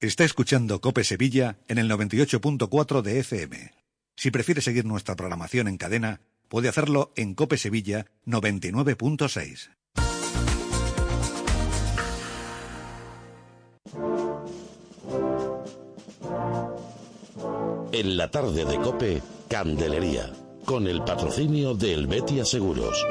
Está escuchando Cope Sevilla en el 98.4 de FM. Si prefiere seguir nuestra programación en cadena, puede hacerlo en Cope Sevilla 99.6. En la tarde de Cope, Candelería, con el patrocinio del Betia Seguros.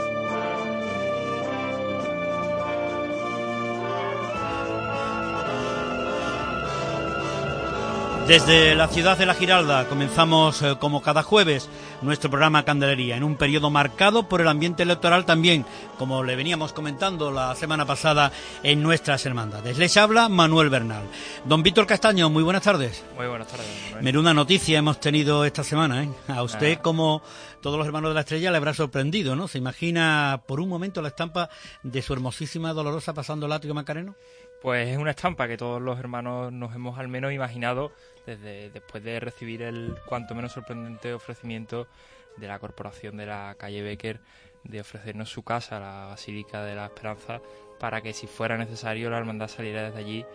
Desde la ciudad de La Giralda comenzamos eh, como cada jueves nuestro programa Candelería en un periodo marcado por el ambiente electoral también, como le veníamos comentando la semana pasada en nuestras hermandades. Les habla Manuel Bernal. Don Víctor Castaño, muy buenas tardes. Muy buenas tardes. Manuel. Menuda noticia hemos tenido esta semana. ¿eh? A usted, Ah. como todos los hermanos de la estrella, le habrá sorprendido, ¿no? ¿Se imagina por un momento la estampa de su hermosísima Dolorosa pasando el látigo Macareno? Pues es una estampa que todos los hermanos nos hemos al menos imaginado desde después de recibir el cuanto menos sorprendente ofrecimiento de la corporación de la calle Becker de ofrecernos su casa, la Basílica de la Esperanza, para que si fuera necesario la hermandad saliera desde allí.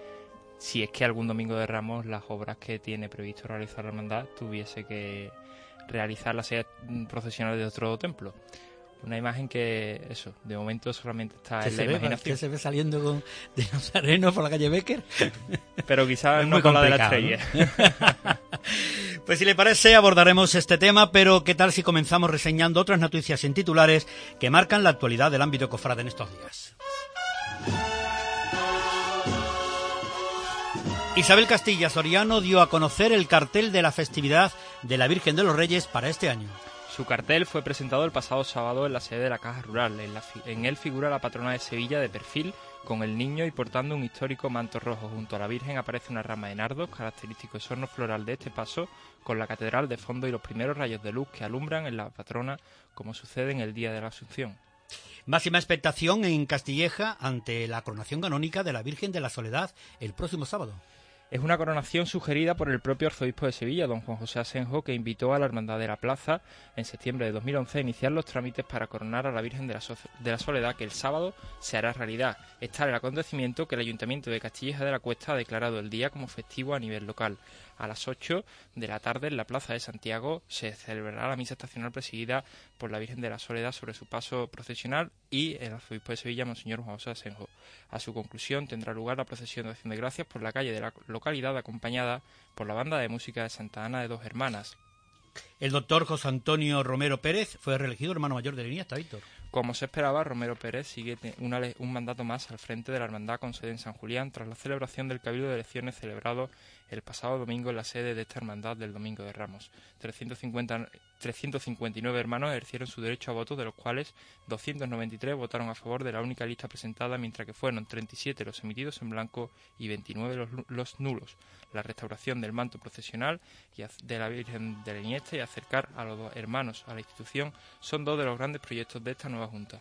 Si es que algún domingo de Ramos las obras que tiene previsto realizar la hermandad tuviese que realizar la sede procesional de otro templo. Una imagen que, eso, de momento solamente está ¿Qué en se, la ve, imaginación. ¿Qué se ve saliendo con, de Nazareno por la calle Becker? Pero quizás no con la de la estrella. Pues si le parece abordaremos este tema, pero ¿qué tal si comenzamos reseñando otras noticias en titulares que marcan la actualidad del ámbito cofrade en estos días? Isabel Castilla Soriano dio a conocer el cartel de la festividad de la Virgen de los Reyes para este año. Su cartel fue presentado el pasado sábado en la sede de la Caja Rural. En, la él figura la patrona de Sevilla de perfil, con el niño y portando un histórico manto rojo. Junto a la Virgen aparece una rama de nardos, característico esorno floral de este paso, con la catedral de fondo y los primeros rayos de luz que alumbran en la patrona, como sucede en el día de la Asunción. Máxima expectación en Castilleja ante la coronación canónica de la Virgen de la Soledad el próximo sábado. Es una coronación sugerida por el propio arzobispo de Sevilla, don Juan José Asenjo, que invitó a la Hermandad de la Plaza en septiembre de 2011 a iniciar los trámites para coronar a la Virgen de la, So- de la Soledad, que el sábado se hará realidad. Es tal el acontecimiento que el Ayuntamiento de Castilleja de la Cuesta ha declarado el día como festivo a nivel local. A las 8 de la tarde en la Plaza de Santiago se celebrará la misa estacional presidida por la Virgen de la Soledad sobre su paso procesional y el arzobispo de Sevilla, Monseñor Juan José Asenjo. A su conclusión tendrá lugar la procesión de acción de gracias por la calle de la localidad acompañada por la banda de música de Santa Ana de Dos Hermanas. El doctor José Antonio Romero Pérez fue reelegido hermano mayor de la Iniesta, Víctor. Como se esperaba, Romero Pérez sigue una un mandato más al frente de la hermandad con sede en San Julián tras la celebración del Cabildo de Elecciones celebrado el pasado domingo en la sede de esta hermandad del Domingo de Ramos. 350, 359 hermanos ejercieron su derecho a voto, de los cuales 293 votaron a favor de la única lista presentada, mientras que fueron 37 los emitidos en blanco y 29 los, los nulos. La restauración del manto procesional y de la Virgen de la Iniesta y acercar a los dos hermanos a la institución son dos de los grandes proyectos de esta nueva Junta.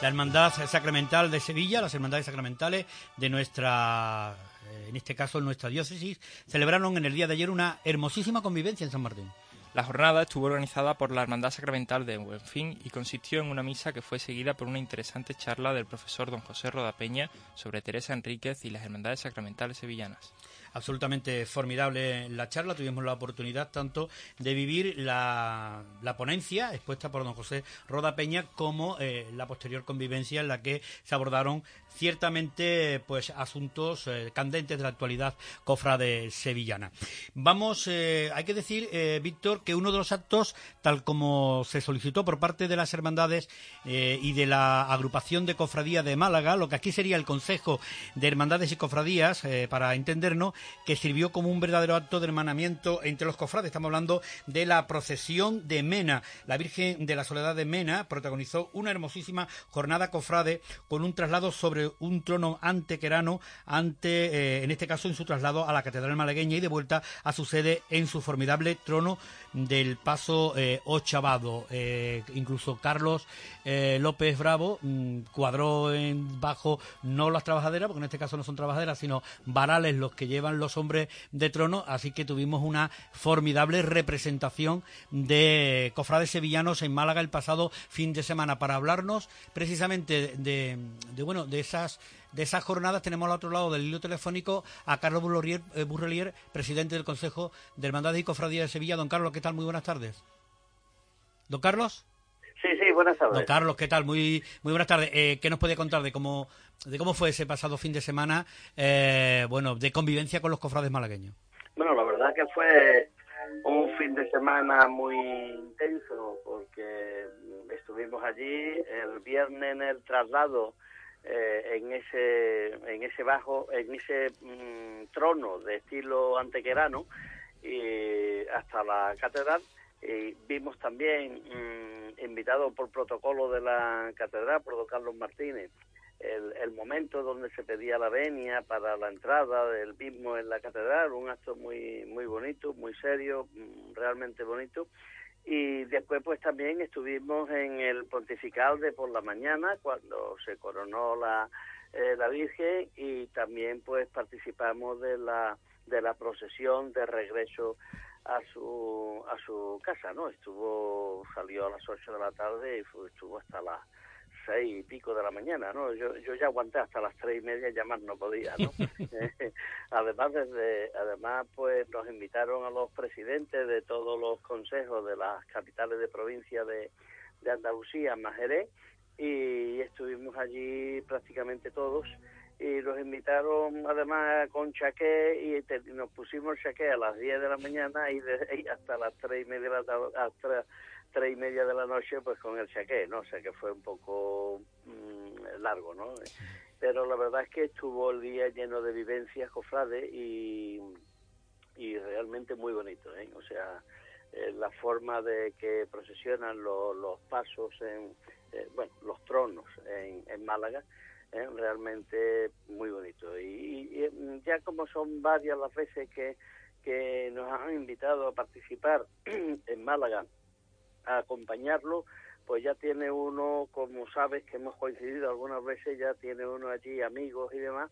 La Hermandad Sacramental de Sevilla, las Hermandades Sacramentales de nuestra, eh, en este caso nuestra diócesis, celebraron en el día de ayer una hermosísima convivencia en San Martín. La jornada estuvo organizada por la Hermandad Sacramental de Buenfín y consistió en una misa que fue seguida por una interesante charla del profesor don José Rodapeña sobre Teresa Enríquez y las Hermandades Sacramentales Sevillanas. Absolutamente formidable la charla. Tuvimos la oportunidad tanto de vivir la, la ponencia expuesta por don José Roda Peña como eh, la posterior convivencia en la que se abordaron ciertamente pues asuntos eh, candentes de la actualidad cofrade sevillana. Vamos, eh, hay que decir, eh, Víctor, que uno de los actos, tal como se solicitó por parte de las hermandades y de la agrupación de cofradía de Málaga, lo que aquí sería el Consejo de Hermandades y Cofradías, para entendernos, que sirvió como un verdadero acto de hermanamiento entre los cofrades. Estamos hablando de la procesión de Mena. La Virgen de la Soledad de Mena protagonizó una hermosísima jornada cofrade con un traslado sobre un trono antequerano, ante, eh, en este caso en su traslado a la Catedral Malagueña y de vuelta a su sede en su formidable trono del Paso eh, Ochavado. Eh, incluso Carlos López Bravo mm, cuadró en bajo no las trabajaderas, porque en este caso no son trabajaderas, sino varales los que llevan los hombres de trono, así que tuvimos una formidable representación de cofrades sevillanos en Málaga el pasado fin de semana para hablarnos precisamente de, bueno de esas de esas jornadas tenemos al otro lado del hilo telefónico a Carlos eh, Burrelier, presidente del Consejo de Hermandades y Cofradía de Sevilla. Don Carlos, ¿qué tal? Muy buenas tardes. ¿Don Carlos? Sí, sí, buenas tardes. Don Carlos, ¿qué tal? Muy, muy buenas tardes. Eh, ¿Qué nos puede contar de cómo, de cómo fue ese pasado fin de semana, eh, bueno, de convivencia con los cofrades malagueños? Bueno, la verdad que fue un fin de semana muy intenso porque estuvimos allí el viernes en el traslado eh, en ese en ese bajo en ese mm, trono de estilo antequerano y hasta la catedral y vimos también mm, invitado por protocolo de la catedral por don Carlos Martínez el, el, momento donde se pedía la venia para la entrada del mismo en la catedral, un acto muy muy bonito, muy serio, mm, realmente bonito. Y después pues también estuvimos en el pontifical de por la mañana cuando se coronó la, eh, la Virgen y también pues participamos de la de la procesión de regreso a su a su casa, ¿no? Estuvo salió a las 8 de la tarde y estuvo hasta las seis y pico de la mañana, ¿no? Yo, yo ya aguanté hasta las tres y media y ya más no podía, ¿no? además, desde, además, pues nos invitaron a los presidentes de todos los consejos de las capitales de provincia de, de Andalucía, más y estuvimos allí prácticamente todos y nos invitaron además con chaqué y nos pusimos chaqué a las 10 de la mañana y, hasta las tres y media de la tarde, tres y media de la noche pues con el chaqué, ¿no? O sea que fue un poco mm, largo, ¿no? Pero la verdad es que estuvo el día lleno de vivencias, cofrades y, y realmente muy bonito, ¿eh? O sea, eh, la forma de que procesionan los pasos en, eh, bueno, los tronos en, en Málaga, ¿eh? realmente muy bonito. Y, y, mm, ya como son varias las veces que, que nos han invitado a participar en Málaga, a acompañarlo, pues ya tiene uno, como sabes que hemos coincidido algunas veces, ya tiene uno allí amigos y demás,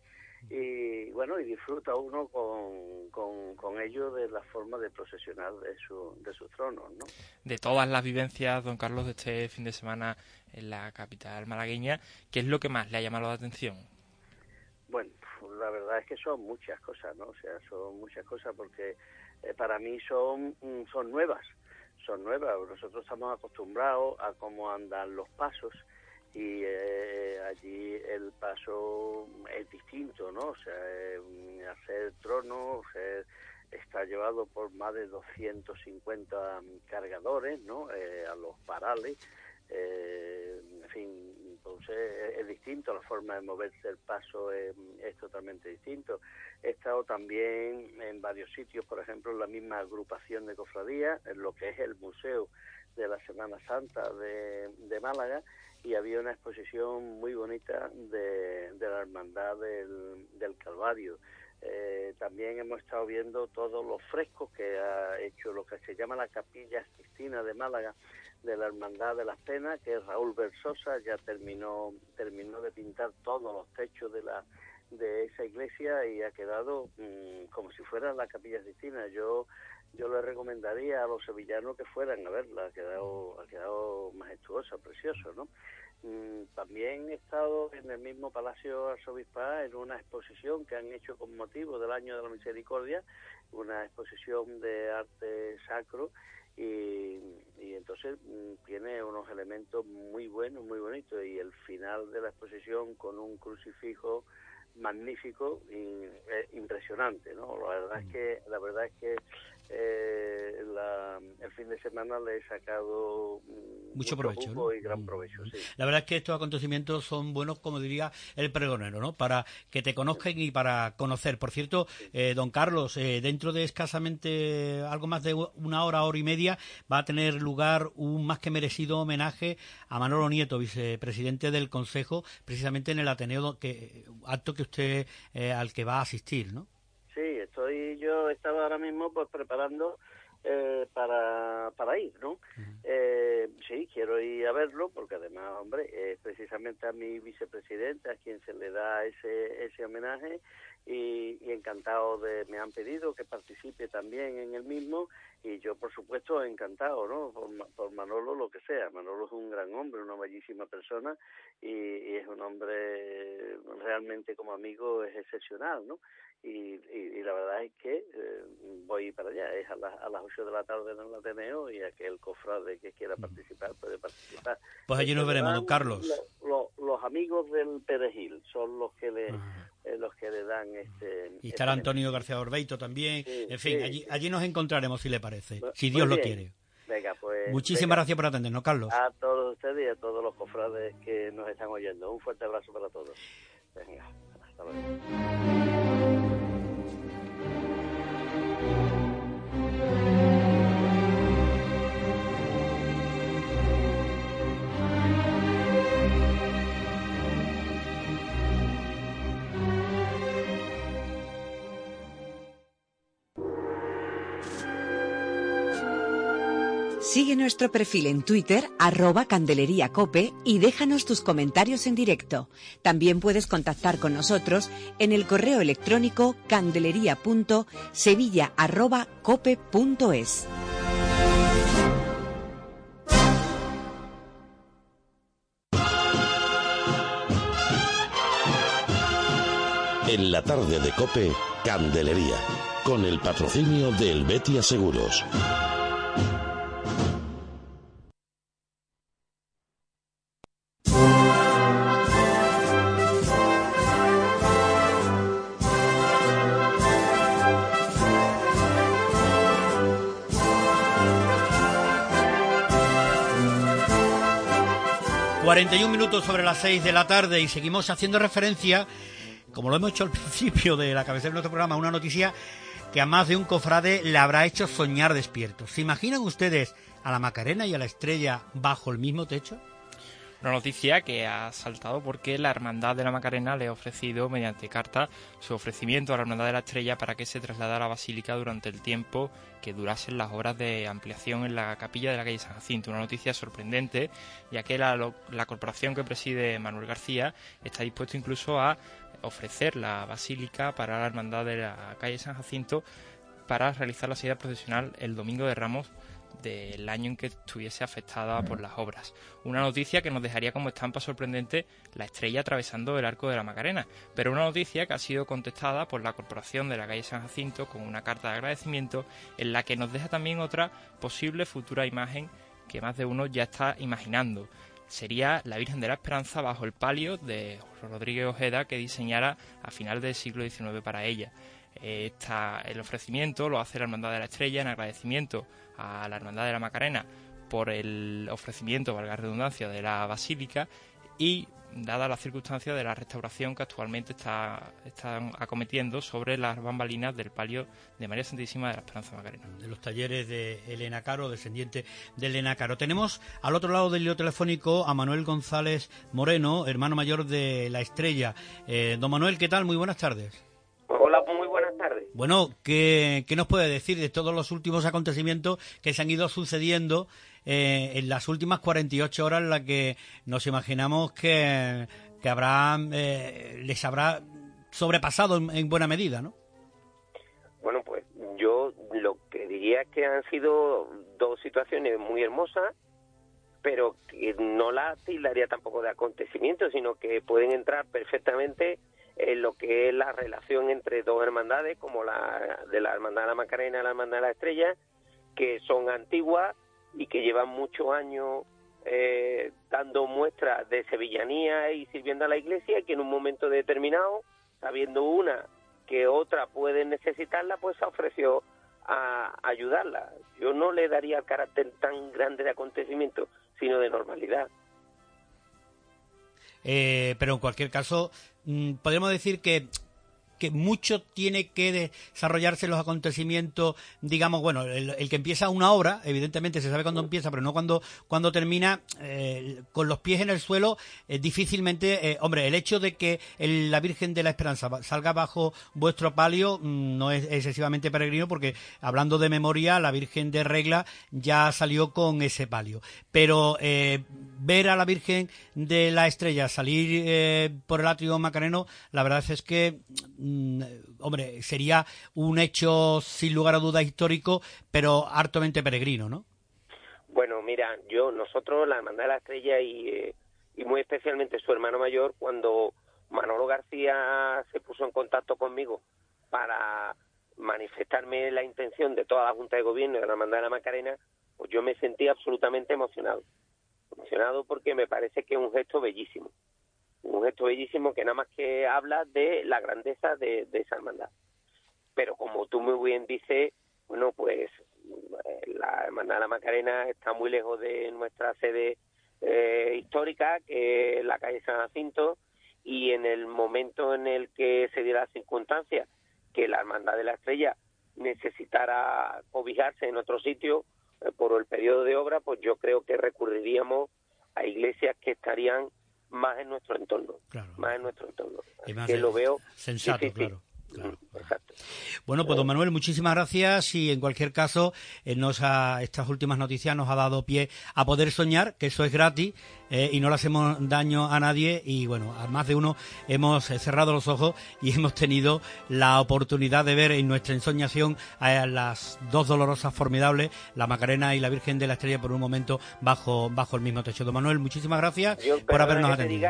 y bueno, y disfruta uno con, con, ellos de la forma de procesionar de, su, de sus tronos, ¿no? De todas las vivencias, don Carlos, de este fin de semana en la capital malagueña, ¿qué es lo que más le ha llamado la atención? Bueno, la verdad es que son muchas cosas, ¿no? O sea, son muchas cosas porque eh, para mí son, son nuevas son nuevas. Nosotros estamos acostumbrados a cómo andan los pasos y eh, allí el paso es distinto, ¿no? O sea, eh, hacer trono está llevado por más de 250 cargadores, ¿no? Eh, a los parales. en fin, entonces es distinto, la forma de moverse el paso es, totalmente distinto. He estado también en varios sitios, por ejemplo, en la misma agrupación de cofradías, en lo que es el Museo de la Semana Santa de, Málaga, y había una exposición muy bonita de, la Hermandad del, Calvario. Eh, también hemos estado viendo todos los frescos que ha hecho lo que se llama la Capilla Sistina de Málaga, de la Hermandad de las Penas, que Raúl Versosa, ya terminó, terminó de pintar todos los techos de la de esa iglesia y ha quedado mm, como si fuera la capilla Sistina. Yo yo le recomendaría a los sevillanos que fueran a verla, ha quedado, ha quedado majestuosa, precioso, ¿no? Mm, también he estado en el mismo Palacio Arzobispal en una exposición que han hecho con motivo del Año de la Misericordia, una exposición de arte sacro y, entonces mm, tiene unos elementos muy buenos, muy bonitos y el final de la exposición con un crucifijo magnífico y impresionante, ¿no? La verdad es mm. que la verdad es que eh, el fin de semana le he sacado mucho, provecho y gran provecho. Sí. La verdad es que estos acontecimientos son buenos, como diría el pregonero, ¿no? Para que te conozcan y para conocer. Por cierto, eh, don Carlos, eh, dentro de escasamente algo más de una hora, hora y media, va a tener lugar un más que merecido homenaje a Manolo Nieto, vicepresidente del Consejo, precisamente en el Ateneo, que acto que usted al que va a asistir, ¿no? Sí, estoy yo estaba ahora mismo pues preparando eh, para, para ir, ¿no? eh, sí, quiero ir a verlo porque además, hombre, es precisamente a mi vicepresidente a quien se le da ese, ese homenaje y, encantado de, me han pedido que participe también en el mismo y yo, por supuesto, encantado, ¿no? Por, por Manolo, lo que sea. Manolo es un gran hombre, una bellísima persona y, es un hombre realmente como amigo es excepcional, ¿no? Y, y, la verdad es que eh, voy para allá, es a, a las 8 de la tarde en el Ateneo y aquel cofrade que quiera participar puede participar. Pues allí nos veremos, don Carlos. los amigos del Perejil son los que le, eh, los que le dan este... Y estará este Antonio García Orbeito también. en fin, allí, allí nos encontraremos si le parece, si Dios lo quiere. Venga, pues, Muchísimas gracias por atendernos, Carlos. A todos ustedes y a todos los cofrades que nos están oyendo. Un fuerte abrazo para todos. Venga, hasta luego. Yeah. Sigue nuestro perfil en Twitter, arroba Candelería Cope, y déjanos tus comentarios en directo. También puedes contactar con nosotros en el correo electrónico candelería.sevilla.cope.es. En la tarde de Cope, Candelería, con el patrocinio del Betia Seguros. 41 minutos sobre las 6 de la tarde y seguimos haciendo referencia, como lo hemos hecho al principio de la cabecera de nuestro programa, una noticia que a más de un cofrade le habrá hecho soñar despierto. ¿Se imaginan ustedes a la Macarena y a la Estrella bajo el mismo techo? Una noticia que ha saltado porque la Hermandad de la Macarena le ha ofrecido mediante carta su ofrecimiento a la Hermandad de la Estrella para que se trasladara a la Basílica durante el tiempo que durasen las obras de ampliación en la capilla de la calle San Jacinto. Una noticia sorprendente, ya que la, la corporación que preside Manuel García está dispuesto incluso a ofrecer la Basílica para la Hermandad de la calle San Jacinto para realizar la salida procesional el domingo de Ramos del año en que estuviese afectada por las obras. Una noticia que nos dejaría como estampa sorprendente la estrella atravesando el arco de la Macarena, pero una noticia que ha sido contestada por la Corporación de la calle San Jacinto con una carta de agradecimiento en la que nos deja también otra posible futura imagen que más de uno ya está imaginando. Sería la Virgen de la Esperanza bajo el palio de Rodríguez Ojeda que diseñara a final del siglo XIX para ella. Está el ofrecimiento lo hace la Hermandad de la Estrella en agradecimiento a la Hermandad de la Macarena por el ofrecimiento, valga la redundancia, de la basílica y dada la circunstancia de la restauración que actualmente está, están acometiendo sobre las bambalinas del palio de María Santísima de la Esperanza Macarena. De los talleres de Elena Caro, descendiente de Elena Caro. Tenemos al otro lado del lío telefónico a Manuel González Moreno, hermano mayor de La Estrella. Eh, don Manuel, ¿qué tal? Muy buenas tardes. Hola, muy buenas tardes. Bueno, ¿qué, nos puede decir de todos los últimos acontecimientos que se han ido sucediendo eh, en las últimas 48 horas en las que nos imaginamos que, que habrá, eh, les habrá sobrepasado en, buena medida, ¿no? Bueno, pues yo lo que diría es que han sido dos situaciones muy hermosas, pero que no las tildaría tampoco de acontecimientos, sino que pueden entrar perfectamente en lo que es la relación entre dos hermandades, como la de la Hermandad de la Macarena y la Hermandad de la Estrella, que son antiguas y que llevan muchos años eh, dando muestras de sevillanía y sirviendo a la Iglesia, y que en un momento determinado, sabiendo una que otra puede necesitarla, pues se ofreció a ayudarla. Yo no le daría el carácter tan grande de acontecimiento, sino de normalidad. Eh, pero en cualquier caso, mm, podemos decir que que mucho tiene que desarrollarse los acontecimientos, digamos, bueno, el, que empieza una obra, evidentemente se sabe cuándo empieza, pero no cuando, cuando termina, eh, con los pies en el suelo, eh, difícilmente, eh, hombre, el hecho de que la Virgen de la Esperanza salga bajo vuestro palio mm, no es excesivamente peregrino, porque hablando de memoria, la Virgen de Regla ya salió con ese palio. Pero ver a la Virgen de la Estrella salir por el atrio macareno, la verdad es que Mm, hombre, sería un hecho sin lugar a dudas histórico, pero hartamente peregrino, ¿no? Bueno, mira, yo, nosotros, la Hermandad de la Estrella y, eh, y muy especialmente su hermano mayor, cuando Manolo García se puso en contacto conmigo para manifestarme la intención de toda la Junta de Gobierno de la Hermandad de la Macarena, pues yo me sentí absolutamente emocionado. Emocionado porque me parece que es un gesto bellísimo un gesto bellísimo que nada más que habla de la grandeza de, esa hermandad. Pero como tú muy bien dices, bueno, pues eh, la hermandad de la Macarena está muy lejos de nuestra sede eh, histórica, que es la calle San Jacinto, y en el momento en el que se diera la circunstancia que la hermandad de la estrella necesitara cobijarse en otro sitio eh, por el periodo de obra, pues yo creo que recurriríamos a iglesias que estarían más en nuestro entorno. Más en nuestro entorno. que lo veo sensato, claro. Bueno, pues don Manuel, muchísimas gracias y en cualquier caso, eh, nos estas últimas noticias nos ha dado pie a poder soñar, que eso es gratis eh, y no le hacemos daño a nadie. Y bueno, a más de uno hemos eh, cerrado los ojos y hemos tenido la oportunidad de ver en nuestra ensoñación a las dos dolorosas formidables, la Macarena y la Virgen de la Estrella por un momento bajo, bajo el mismo techo. Don Manuel, muchísimas gracias por habernos atendido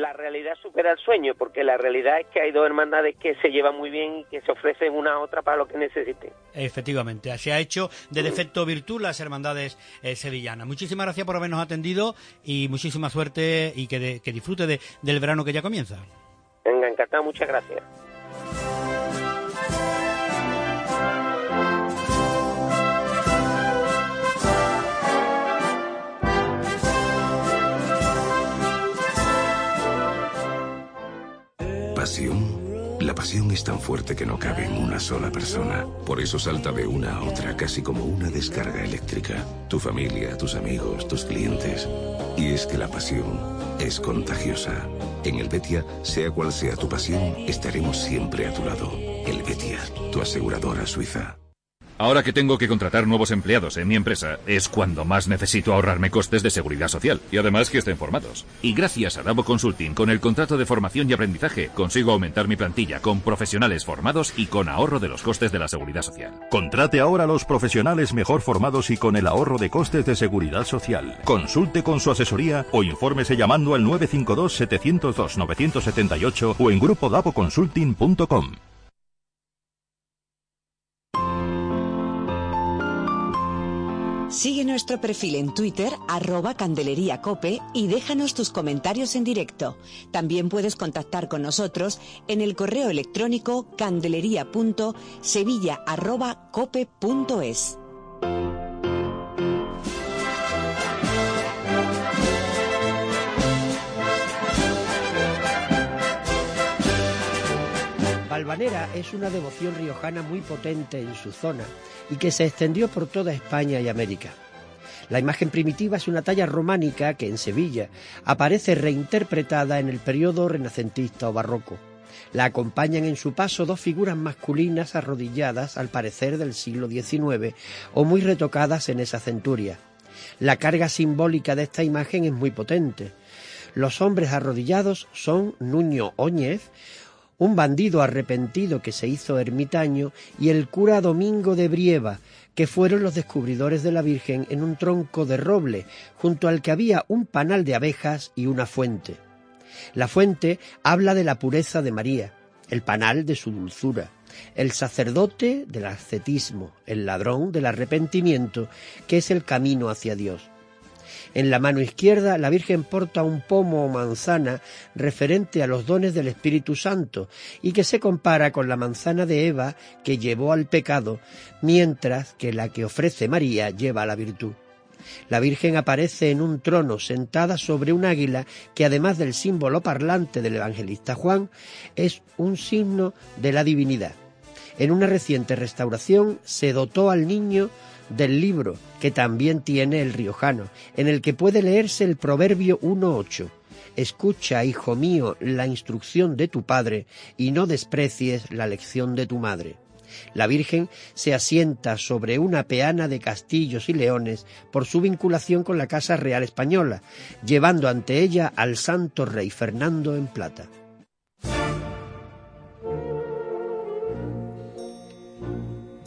la realidad supera el sueño, porque la realidad es que hay dos hermandades que se llevan muy bien y que se ofrecen una a otra para lo que necesiten. Efectivamente, se ha hecho de defecto virtud las hermandades eh, sevillanas. Muchísimas gracias por habernos atendido y muchísima suerte y que, que disfrute de, del verano que ya comienza. Venga, encantado, muchas gracias. La pasión es tan fuerte que no cabe en una sola persona. Por eso salta de una a otra casi como una descarga eléctrica. Tu familia, tus amigos, tus clientes. Y es que la pasión es contagiosa. En el Betia, sea cual sea tu pasión, estaremos siempre a tu lado. El Betia, tu aseguradora suiza. Ahora que tengo que contratar nuevos empleados en mi empresa, es cuando más necesito ahorrarme costes de seguridad social y además que estén formados. Y gracias a Davo Consulting, con el contrato de formación y aprendizaje, consigo aumentar mi plantilla con profesionales formados y con ahorro de los costes de la seguridad social. Contrate ahora a los profesionales mejor formados y con el ahorro de costes de seguridad social. Consulte con su asesoría o infórmese llamando al 952-702-978 o en grupodavoconsulting.com. Sigue nuestro perfil en Twitter, arroba Candelería Cope, y déjanos tus comentarios en directo. También puedes contactar con nosotros en el correo electrónico candelería.sevilla.cope.es. Valvanera es una devoción riojana muy potente en su zona y que se extendió por toda España y América. La imagen primitiva es una talla románica que en Sevilla aparece reinterpretada en el periodo renacentista o barroco. La acompañan en su paso dos figuras masculinas arrodilladas, al parecer del siglo XIX, o muy retocadas en esa centuria. La carga simbólica de esta imagen es muy potente. Los hombres arrodillados son Nuño Óñez, un bandido arrepentido que se hizo ermitaño, y el cura Domingo de Brieva, que fueron los descubridores de la Virgen en un tronco de roble, junto al que había un panal de abejas y una fuente. La fuente habla de la pureza de María, el panal de su dulzura, el sacerdote del ascetismo, el ladrón del arrepentimiento, que es el camino hacia Dios. En la mano izquierda la Virgen porta un pomo o manzana referente a los dones del Espíritu Santo y que se compara con la manzana de Eva que llevó al pecado, mientras que la que ofrece María lleva a la virtud. La Virgen aparece en un trono sentada sobre un águila que además del símbolo parlante del evangelista Juan es un signo de la divinidad. En una reciente restauración se dotó al niño del libro que también tiene el riojano, en el que puede leerse el Proverbio 1.8. Escucha, hijo mío, la instrucción de tu padre y no desprecies la lección de tu madre. La Virgen se asienta sobre una peana de castillos y leones por su vinculación con la Casa Real Española, llevando ante ella al santo rey Fernando en plata.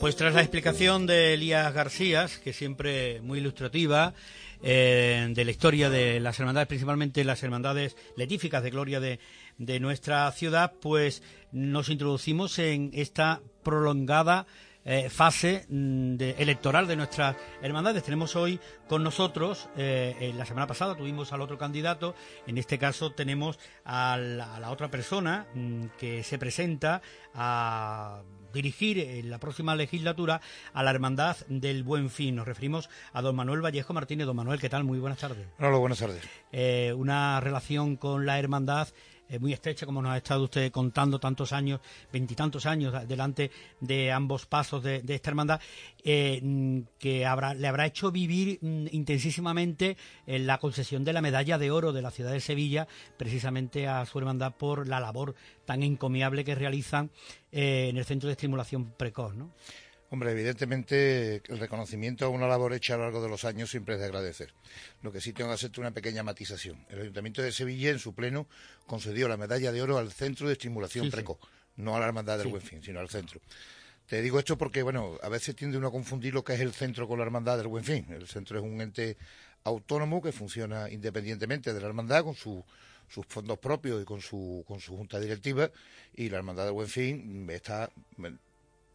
Pues tras la explicación de Elías García, que siempre muy ilustrativa, eh, de la historia de las hermandades, principalmente las hermandades letíficas de gloria de, de nuestra ciudad, pues nos introducimos en esta prolongada eh, fase mm, electoral de nuestras hermandades. Tenemos hoy con nosotros, eh, la semana pasada tuvimos al otro candidato, en este caso tenemos a la, otra persona mm, que se presenta a dirigir en la próxima legislatura a la Hermandad del Buen Fin. Nos referimos a don Manuel Vallejo Martínez. Don Manuel, ¿qué tal? Muy buenas tardes. Hola, buenas tardes. Eh, una relación con la hermandad muy estrecha, como nos ha estado usted contando tantos años, veintitantos años delante de ambos pasos de, esta hermandad, eh, que le habrá hecho vivir mm, intensísimamente en la concesión de la medalla de oro de la ciudad de Sevilla, precisamente a su hermandad por la labor tan encomiable que realizan eh, en el centro de estimulación precoz, ¿no? Hombre, evidentemente el reconocimiento a una labor hecha a lo largo de los años siempre es de agradecer. Lo que sí tengo que hacer es una pequeña matización. El Ayuntamiento de Sevilla, en su pleno, concedió la medalla de oro al Centro de Estimulación Precoz, no a la Hermandad del Buen Fin, sino al centro. Te digo esto porque, bueno, a veces tiende uno a confundir lo que es el centro con la Hermandad del Buen Fin. El centro es un ente autónomo que funciona independientemente de la Hermandad con sus fondos propios y con su, con su junta directiva y la Hermandad del Buen Fin está,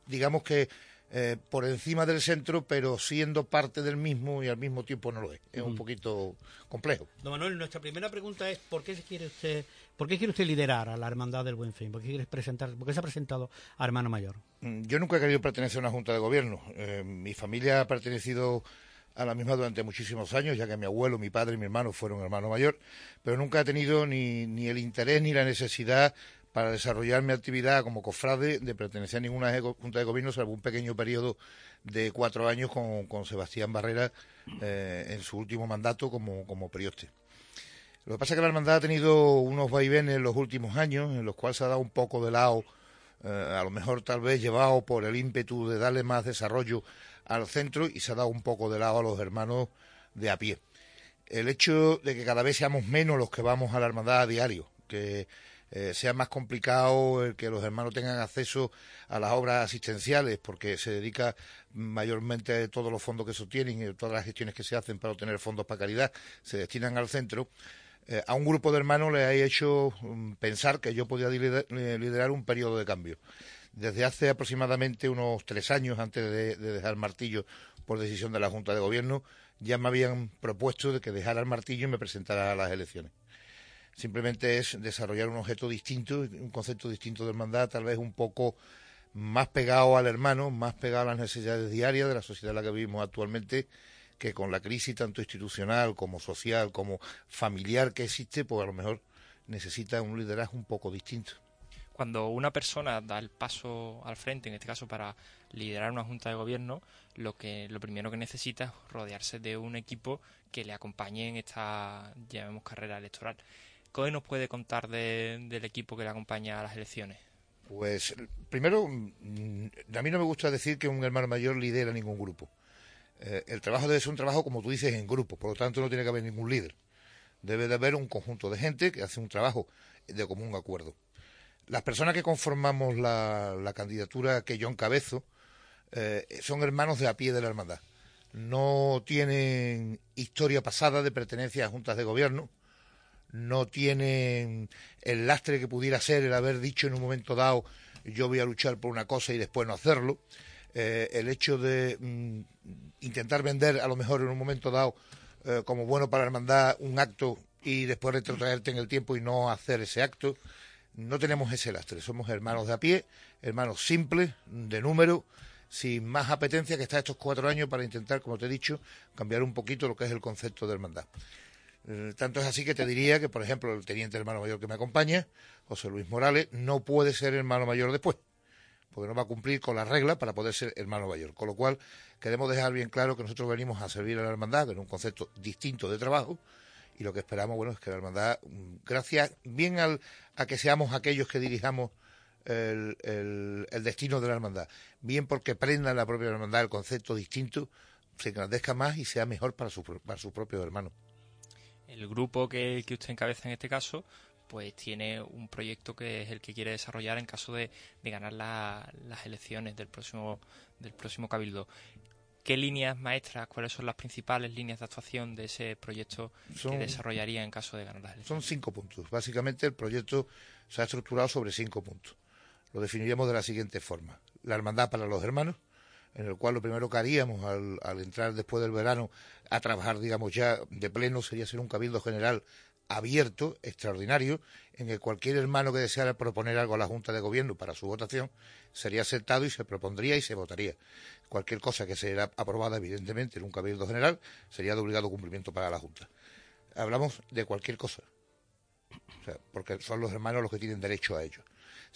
digamos que eh, por encima del centro, pero siendo parte del mismo y al mismo tiempo no lo es. Es un poquito complejo. Don Manuel, nuestra primera pregunta es ¿por qué quiere usted, por qué quiere usted liderar a la Hermandad del Buen Fin? ¿Por qué quiere presentar, por qué se ha presentado a Hermano Mayor? Mm, yo nunca he querido pertenecer a una junta de gobierno. Eh, mi familia ha pertenecido a la misma durante muchísimos años, ya que mi abuelo, mi padre y mi hermano fueron hermano mayor, pero nunca he tenido ni, ni el interés ni la necesidad para desarrollar mi actividad como cofrade de pertenecer a ninguna junta de gobierno, salvo un pequeño periodo de cuatro años con, Sebastián Barrera eh, en su último mandato como, como perioste. Lo que pasa es que la hermandad ha tenido unos vaivenes en los últimos años, en los cuales se ha dado un poco de lado, eh, a lo mejor tal vez llevado por el ímpetu de darle más desarrollo al centro y se ha dado un poco de lado a los hermanos de a pie. El hecho de que cada vez seamos menos los que vamos a la hermandad a diario, que eh, sea más complicado el que los hermanos tengan acceso a las obras asistenciales, porque se dedica mayormente todos los fondos que sostienen y todas las gestiones que se hacen para obtener fondos para caridad se destinan al centro. Eh, a un grupo de hermanos le ha hecho mm, pensar que yo podía liderar, un periodo de cambio. Desde hace aproximadamente unos tres años, antes de, de dejar martillo por decisión de la Junta de Gobierno, ya me habían propuesto de que dejara el martillo y me presentara a las elecciones simplemente es desarrollar un objeto distinto, un concepto distinto de hermandad, tal vez un poco más pegado al hermano, más pegado a las necesidades diarias de la sociedad en la que vivimos actualmente, que con la crisis tanto institucional como social como familiar que existe, pues a lo mejor necesita un liderazgo un poco distinto. Cuando una persona da el paso al frente, en este caso para liderar una junta de gobierno, lo que lo primero que necesita es rodearse de un equipo que le acompañe en esta llamemos carrera electoral. ¿Qué nos puede contar del equipo que le acompaña a las elecciones? Pues primero, mm, a mí no me gusta decir que un hermano mayor lidera ningún grupo. Eh, el trabajo debe ser un trabajo, como tú dices, en grupo, por lo tanto no tiene que haber ningún líder. Debe de haber un conjunto de gente que hace un trabajo de común acuerdo. Las personas que conformamos la, candidatura que yo encabezo eh, son hermanos de a pie de la hermandad. No tienen historia pasada de pertenencia a juntas de gobierno, no tienen el lastre que pudiera ser el haber dicho en un momento dado yo voy a luchar por una cosa y después no hacerlo. Eh, el hecho de mm, intentar vender a lo mejor en un momento dado eh, como bueno para la hermandad un acto y después retrotraerte en el tiempo y no hacer ese acto. No tenemos ese lastre, somos hermanos de a pie, hermanos simples, de número, sin más apetencia que estar estos cuatro años para intentar, como te he dicho, cambiar un poquito lo que es el concepto de hermandad. Eh, tanto es así que te diría que, por ejemplo, el teniente hermano mayor que me acompaña, José Luis Morales, no puede ser hermano mayor después, porque no va a cumplir con la regla para poder ser hermano mayor. Con lo cual, queremos dejar bien claro que nosotros venimos a servir a la hermandad en un concepto distinto de trabajo, y lo que esperamos, bueno, es que la hermandad, mm, gracias bien al, a que seamos aquellos que dirijamos el, el, destino de la hermandad, bien porque prenda la propia hermandad el concepto distinto, se engrandezca más y sea mejor para, su, para sus propios hermanos. El grupo que, que usted encabeza en este caso, pues tiene un proyecto que es el que quiere desarrollar en caso de, de ganar las elecciones del próximo del próximo cabildo. ¿Qué líneas maestras, cuáles son las principales líneas de actuación de ese proyecto que desarrollaría en caso de ganar las elecciones? Son cinco puntos. Básicamente el proyecto se ha estructurado sobre cinco puntos. Lo definiríamos de la siguiente forma. La hermandad para los hermanos, en el cual lo primero que haríamos al, entrar después del verano a trabajar, digamos, ya de pleno, sería ser un cabildo general abierto, extraordinario, en el cualquier hermano que deseara proponer algo a la Junta de Gobierno para su votación sería aceptado y se propondría y se votaría. Cualquier cosa que sea aprobada, evidentemente, en un cabildo general sería de obligado cumplimiento para la Junta. Hablamos de cualquier cosa, porque son los hermanos los que tienen derecho a ello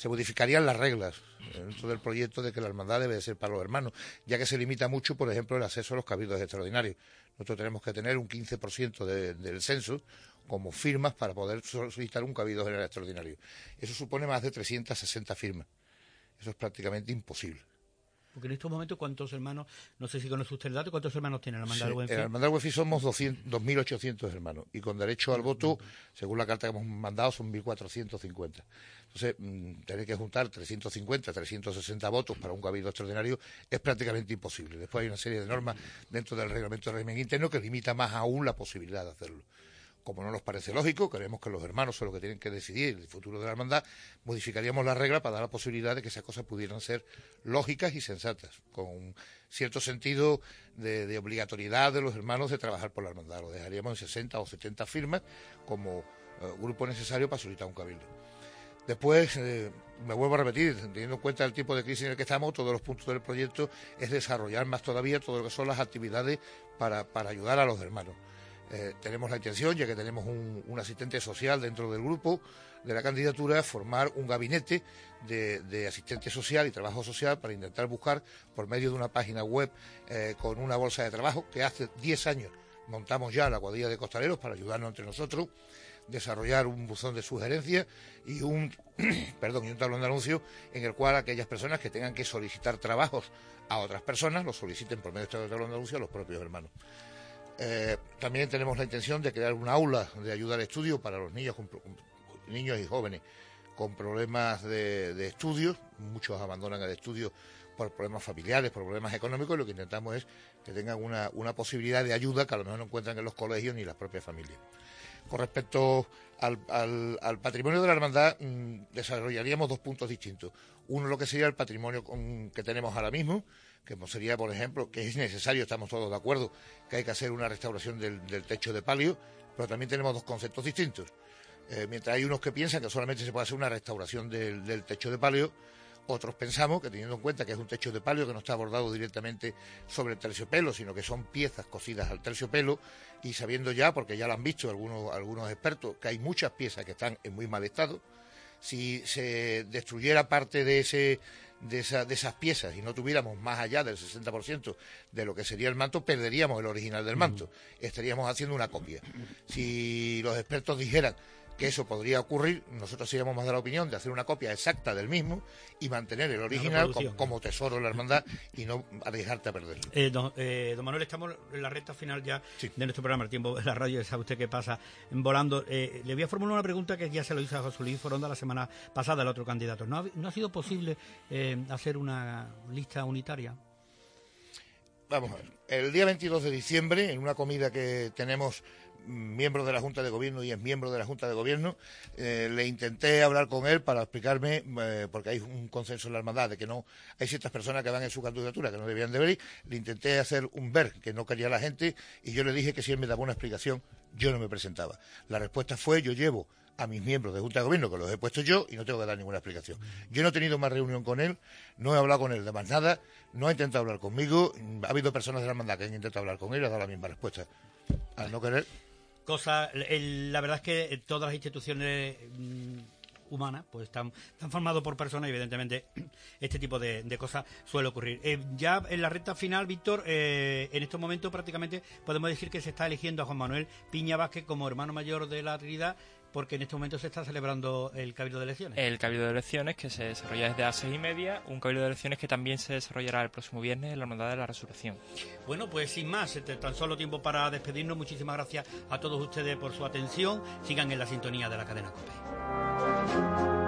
se modificarían las reglas dentro del proyecto de que la hermandad debe ser para los hermanos, ya que se limita mucho, por ejemplo, el acceso a los cabildos extraordinarios. Nosotros tenemos que tener un 15% del censo como firmas para poder solicitar un cabildo general extraordinario. Eso supone más de 360 firmas. Eso es prácticamente imposible. Porque en estos momentos, ¿cuántos hermanos, no sé si conoce usted el dato, cuántos hermanos tiene la hermandad del En la hermandad del somos 2.800 hermanos y con derecho al voto, según la carta que hemos mandado, son 1.450. Entonces, mm, tener que juntar 350, 360 votos para un cabildo extraordinario es prácticamente imposible. Después hay una serie de normas dentro del reglamento de régimen interno que limita más aún la posibilidad de hacerlo como no nos parece lógico, creemos que los hermanos son los que tienen que decidir el futuro de la hermandad, modificaríamos la regla para dar la posibilidad de que esas cosas pudieran ser lógicas y sensatas, con cierto sentido de, obligatoriedad de los hermanos de trabajar por la hermandad. Lo dejaríamos en 60 o 70 firmas como eh, grupo necesario para solicitar un cabildo. Después, eh, me vuelvo a repetir, teniendo en cuenta el tipo de crisis en el que estamos, todos los puntos del proyecto es desarrollar más todavía todo lo que son las actividades para ayudar a los hermanos. Eh, tenemos la intención, ya que tenemos un, asistente social dentro del grupo de la candidatura, formar un gabinete de, asistente social y trabajo social para intentar buscar, por medio de una página web eh, con una bolsa de trabajo, que hace 10 años montamos ya la cuadrilla de costaleros para ayudarnos entre nosotros, desarrollar un buzón de sugerencias y un, perdón, y un tablón de anuncio en el cual aquellas personas que tengan que solicitar trabajos a otras personas los soliciten por medio de este tablón de anuncio a los propios hermanos. Eh, también tenemos la intención de crear un aula de ayuda al estudio para los niños, niños y jóvenes con problemas de, estudio. Muchos abandonan el estudio por problemas familiares, por problemas económicos, y lo que intentamos es que tengan una, una posibilidad de ayuda que a lo mejor no encuentran en los colegios ni las propias familias. Con respecto al, al, patrimonio de la hermandad, mm, desarrollaríamos dos puntos distintos. Uno, lo que sería el patrimonio que tenemos ahora mismo, que sería, por ejemplo, que es necesario, estamos todos de acuerdo, que hay que hacer una restauración del, techo de palio, pero también tenemos dos conceptos distintos. Eh, mientras hay unos que piensan que solamente se puede hacer una restauración del, techo de palio, otros pensamos que teniendo en cuenta que es un techo de palio que no está abordado directamente sobre el terciopelo, sino que son piezas cosidas al terciopelo, y sabiendo ya, porque ya lo han visto algunos, algunos expertos, que hay muchas piezas que están en muy mal estado, si se destruyera parte de ese de, de esas piezas y no tuviéramos más allá del 60% de lo que sería el manto, perderíamos el original del manto. Estaríamos haciendo una copia. Si los expertos dijeran que eso podría ocurrir, nosotros seríamos más de la opinión de hacer una copia exacta del mismo y mantener el original como, tesoro de la hermandad y no arriesgarte a perderlo. Eh, eh, don, Manuel, estamos en la recta final ya de nuestro programa, el tiempo de la radio, sabe usted qué pasa volando. Eh, le voy a formular una pregunta que ya se lo hizo a José Luis Foronda la semana pasada, el otro candidato. ¿No ha, sido posible hacer una lista unitaria? Vamos a ver, el día 22 de diciembre, en una comida que tenemos miembro de la Junta de Gobierno y es miembro de la Junta de Gobierno. Eh, le intenté hablar con él para explicarme, eh, porque hay un consenso en la hermandad de que no hay ciertas personas que van en su candidatura que no debían de venir. Le intenté hacer un ver que no quería la gente y yo le dije que si él me daba una explicación, yo no me presentaba. La respuesta fue: yo llevo a mis miembros de Junta de Gobierno, que los he puesto yo, y no tengo que dar ninguna explicación. Yo no he tenido más reunión con él, no he hablado con él de más nada, no ha intentado hablar conmigo, ha habido personas de la hermandad que han intentado hablar con él y ha dado la misma respuesta. Al no querer, cosa la verdad es que todas las instituciones mm, humanas pues están, están formadas por personas y evidentemente este tipo de, cosas suele ocurrir. Eh, ya en la recta final Víctor eh, en estos momentos prácticamente podemos decir que se está eligiendo a Juan Manuel Piña Vázquez como hermano mayor de la Trinidad porque en este momento se está celebrando el Cabildo de Elecciones. El Cabildo de Elecciones que se desarrolla desde las seis y media, un Cabildo de Elecciones que también se desarrollará el próximo viernes en la Hermandad de la Resurrección. Bueno, pues sin más, este, tan solo tiempo para despedirnos. Muchísimas gracias a todos ustedes por su atención. Sigan en la sintonía de la cadena COPE.